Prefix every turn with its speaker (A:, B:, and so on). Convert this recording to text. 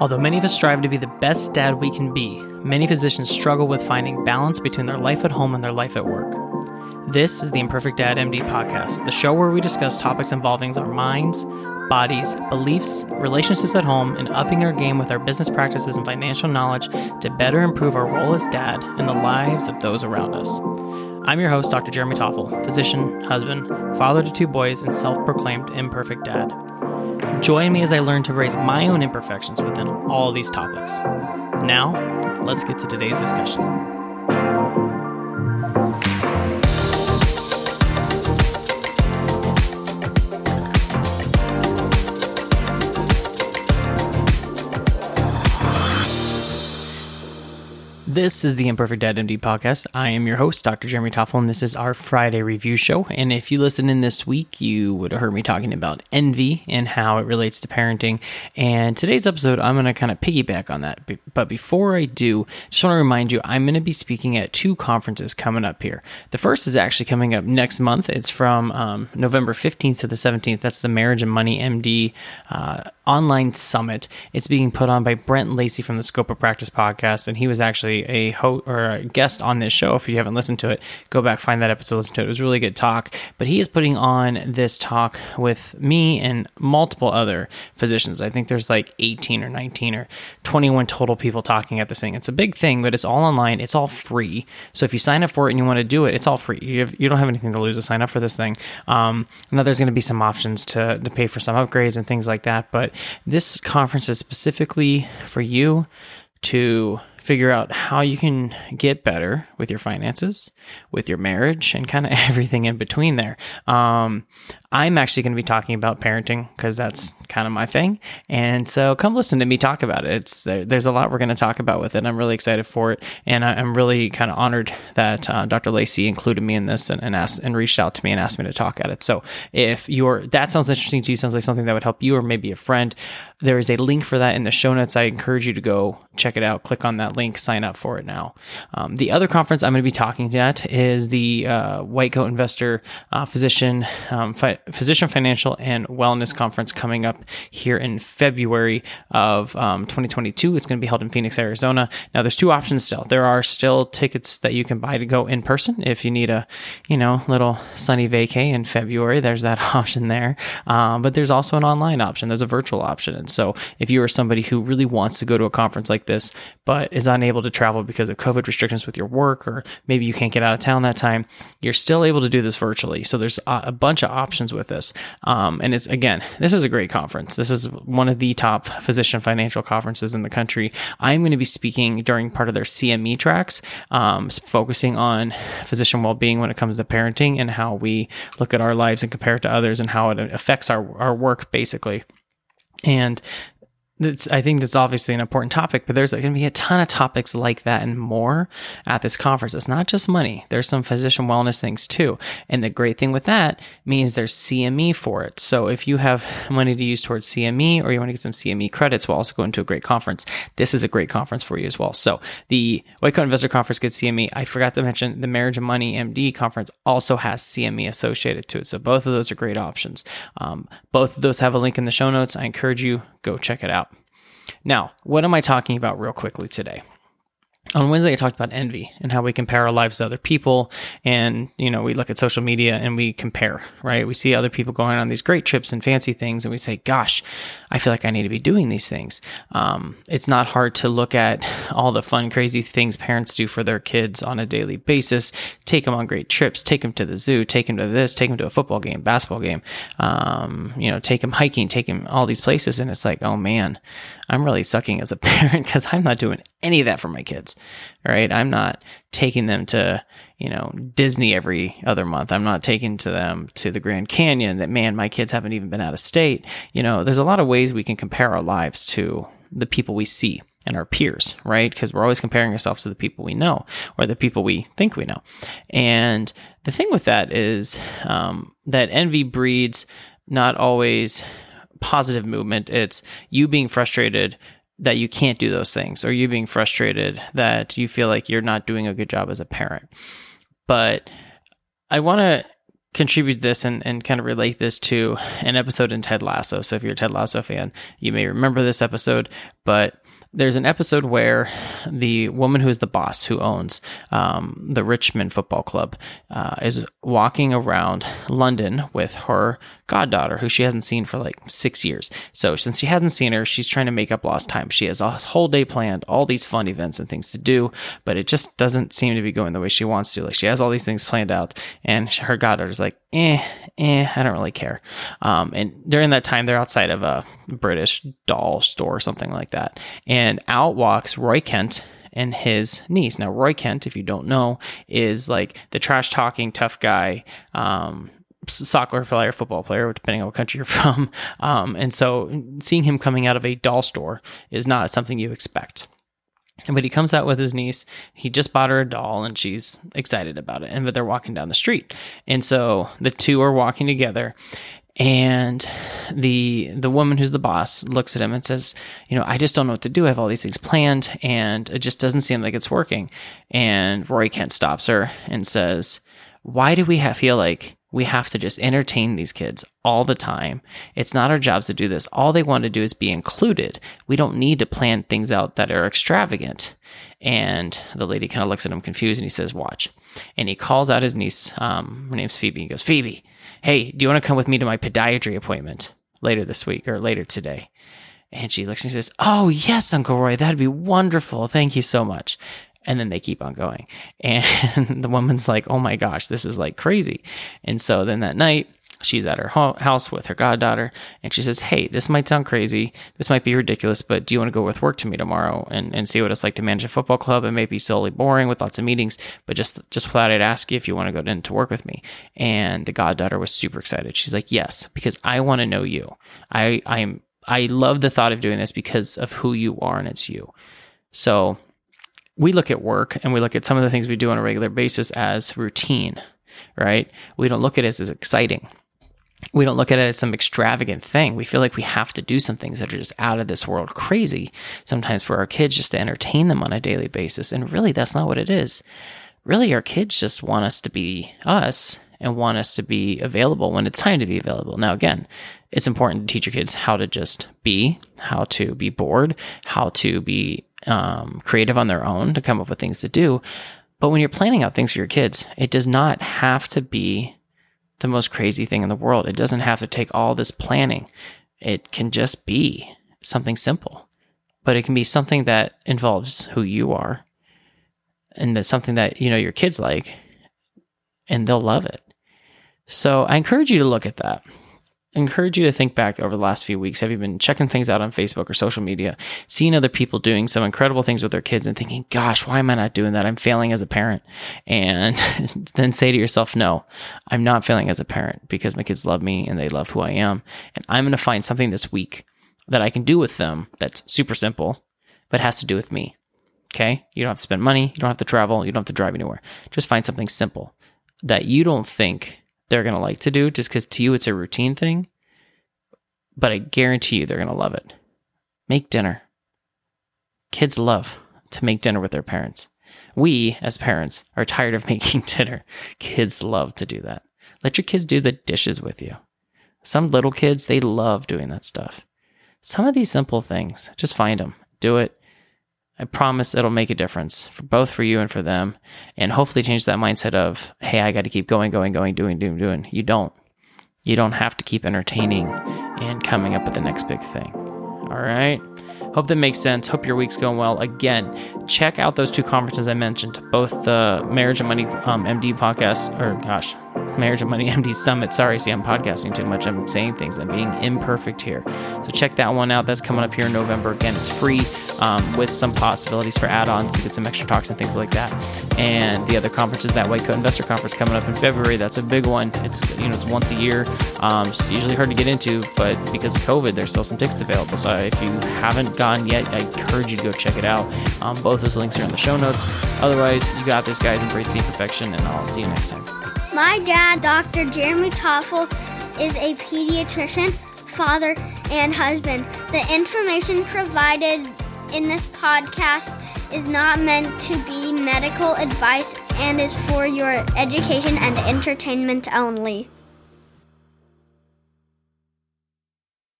A: Although many of us strive to be the best dad we can be, many physicians struggle with finding balance between their life at home and their life at work. This is the Imperfect Dad MD podcast, the show where we discuss topics involving our minds, bodies, beliefs, relationships at home, and upping our game with our business practices and financial knowledge to better improve our role as dad and the lives of those around us. I'm your host, Dr. Jeremy Toffle, physician, husband, father to two boys, and self proclaimed imperfect dad. Join me as I learn to raise my own imperfections within all these topics. Now, let's get to today's discussion. This is the Imperfect Dad MD podcast. I am your host, Dr. Jeremy Toffle, and this is our Friday review show. And if you listen in this week, you would have heard me talking about envy and how it relates to parenting. And today's episode, I'm going to kind of piggyback on that. But before I do, just want to remind you, I'm going to be speaking at two conferences coming up here. The first is actually coming up next month. It's from um, November 15th to the 17th. That's the Marriage and Money MD uh, online summit. It's being put on by Brent Lacey from the Scope of Practice podcast, and he was actually a host or a guest on this show. If you haven't listened to it, go back find that episode, listen to it. It was a really good talk. But he is putting on this talk with me and multiple other physicians. I think there's like 18 or 19 or 21 total people talking at this thing. It's a big thing, but it's all online. It's all free. So if you sign up for it and you want to do it, it's all free. You, have, you don't have anything to lose to sign up for this thing. Um, now there's going to be some options to to pay for some upgrades and things like that, but this conference is specifically for you to figure out how you can get better with your finances, with your marriage, and kind of everything in between there. Um, I'm actually going to be talking about parenting because that's kind of my thing. And so come listen to me talk about it. It's there's a lot we're going to talk about with it. I'm really excited for it, and I'm really kind of honored that uh, Dr. Lacey included me in this and, and asked and reached out to me and asked me to talk at it. So if you're that sounds interesting to you, sounds like something that would help you or maybe a friend, there is a link for that in the show notes. I encourage you to go check it out. Click on that link, sign up for it now. Um, the other conference I'm going to be talking at is the uh, White Coat Investor uh, Physician um, Physician Financial and Wellness Conference coming up here in February of um, 2022. It's going to be held in Phoenix, Arizona. Now, there's two options still. There are still tickets that you can buy to go in person if you need a, you know, little sunny vacay in February. There's that option there. Um, but there's also an online option. There's a virtual option. And so if you are somebody who really wants to go to a conference like this, but is unable to travel because of COVID restrictions with your work, or maybe you can't get out of town that time, you're still able to do this virtually. So there's a, bunch of options with this. Um, and it's, again, this is a great conference. This is one of the top physician financial conferences in the country. I'm going to be speaking during part of their CME tracks, um, focusing on physician well being when it comes to parenting and how we look at our lives and compare it to others and how it affects our, our work, basically. And I think that's obviously an important topic, but there's going to be a ton of topics like that and more at this conference. It's not just money. There's some physician wellness things too. And the great thing with that means there's CME for it. So if you have money to use towards CME or you want to get some CME credits while also going to a great conference, this is a great conference for you as well. So the White Coat Investor Conference gets CME. I forgot to mention the Marriage and Money MD conference also has CME associated to it. So both of those are great options. Um, both of those have a link in the show notes. I encourage you, go check it out. Now, what am I talking about real quickly today? On Wednesday, I talked about envy and how we compare our lives to other people. And, you know, we look at social media and we compare, right? We see other people going on these great trips and fancy things, and we say, gosh, I feel like I need to be doing these things. Um, it's not hard to look at all the fun, crazy things parents do for their kids on a daily basis, take them on great trips, take them to the zoo, take them to this, take them to a football game, basketball game, um, you know, take them hiking, take them all these places. And it's like, oh man, I'm really sucking as a parent because I'm not doing any of that for my kids. Right. I'm not taking them to, you know, Disney every other month. I'm not taking to them to the Grand Canyon that, man, my kids haven't even been out of state. You know, there's a lot of ways we can compare our lives to the people we see and our peers, right? Because we're always comparing ourselves to the people we know or the people we think we know. And the thing with that is um, that envy breeds not always positive movement. It's you being frustrated that you can't do those things, or you being frustrated that you feel like you're not doing a good job as a parent. But I want to contribute this and, and kind of relate this to an episode in Ted Lasso. So if you're a Ted Lasso fan, you may remember this episode, but there's an episode where the woman who is the boss who owns um, the Richmond Football Club uh, is walking around London with her goddaughter, who she hasn't seen for like six years. So since she hasn't seen her, she's trying to make up lost time. She has a whole day planned, all these fun events and things to do, but it just doesn't seem to be going the way she wants to. Like she has all these things planned out, and her goddaughter's like, eh, eh, I don't really care. Um, and during that time, they're outside of a British doll store or something like that, and out walks Roy Kent and his niece. Now, Roy Kent, if you don't know, is like the trash talking tough guy, um, soccer player, football player, depending on what country you're from. Um, and so seeing him coming out of a doll store is not something you expect. But he comes out with his niece. He just bought her a doll and she's excited about it. And but they're walking down the street. And so the two are walking together and the the woman who's the boss looks at him and says, "You know, I just don't know what to do. I have all these things planned and it just doesn't seem like it's working." And Roy Kent stops her and says, "Why do we have feel like we have to just entertain these kids all the time. It's not our jobs to do this. All they want to do is be included. We don't need to plan things out that are extravagant. And the lady kind of looks at him confused and he says, Watch. And he calls out his niece. Um, her name's Phoebe. He goes, Phoebe, hey, do you want to come with me to my podiatry appointment later this week or later today? And she looks and she says, Oh, yes, Uncle Roy, that'd be wonderful. Thank you so much and then they keep on going. And the woman's like, oh my gosh, this is like crazy. And so then that night, she's at her house with her goddaughter and she says, Hey, this might sound crazy. This might be ridiculous, but do you want to go with work to me tomorrow and, and see what it's like to manage a football club? It may be solely boring with lots of meetings, but just, just thought I'd ask you if you want to go in to work with me. And the goddaughter was super excited. She's like, Yes, because I want to know you. I, I'm, I love the thought of doing this because of who you are and it's you. So we look at work and we look at some of the things we do on a regular basis as routine, right? We don't look at it as exciting. We don't look at it as some extravagant thing. We feel like we have to do some things that are just out of this world crazy sometimes for our kids just to entertain them on a daily basis. And really, that's not what it is. Really, our kids just want us to be us and want us to be available when it's time to be available. Now, again, it's important to teach your kids how to just be, how to be bored, how to be um, creative on their own to come up with things to do. But when you're planning out things for your kids, it does not have to be the most crazy thing in the world. It doesn't have to take all this planning. It can just be something simple, but it can be something that involves who you are and that's something that, you know, your kids like and they'll love it. So I encourage you to look at that encourage you to think back over the last few weeks. Have you been checking things out on Facebook or social media, seeing other people doing some incredible things with their kids and thinking, gosh, why am I not doing that? I'm failing as a parent. And then say to yourself, no, I'm not failing as a parent because my kids love me and they love who I am. And I'm going to find something this week that I can do with them that's super simple, but has to do with me. Okay. You don't have to spend money. You don't have to travel. You don't have to drive anywhere. Just find something simple that you don't think they're going to like to do just because to you it's a routine thing. But I guarantee you they're going to love it. Make dinner. Kids love to make dinner with their parents. We, as parents, are tired of making dinner. Kids love to do that. Let your kids do the dishes with you. Some little kids, they love doing that stuff. Some of these simple things, just find them, do it, I promise it'll make a difference for both for you and for them, and hopefully change that mindset of, hey, I got to keep going, going, going, doing, doing, doing. You don't. You don't have to keep entertaining and coming up with the next big thing. All right. Hope that makes sense. Hope your week's going well. Again, check out those two conferences I mentioned, both the Marriage and Money um, MD podcast, or gosh, Marriage and Money MD Summit. Sorry, see, I'm podcasting too much. I'm saying things. I'm being imperfect here. So check that one out. That's coming up here in November. Again, it's free um, with some possibilities for add-ons to get some extra talks and things like that. And the other conference is that White Coat Investor Conference coming up in February. That's a big one. It's you know it's once a year. Um, it's usually hard to get into, but because of COVID, there's still some tickets available. So if you haven't gone yet, I encourage you to go check it out. Um, both those links are in the show notes. Otherwise, you got this, guys. Embrace the imperfection, and I'll see you next time.
B: My dad, Dr. Jeremy Toffle, is a pediatrician, father, and husband. The information provided in this podcast is not meant to be medical advice and is for your education and entertainment only.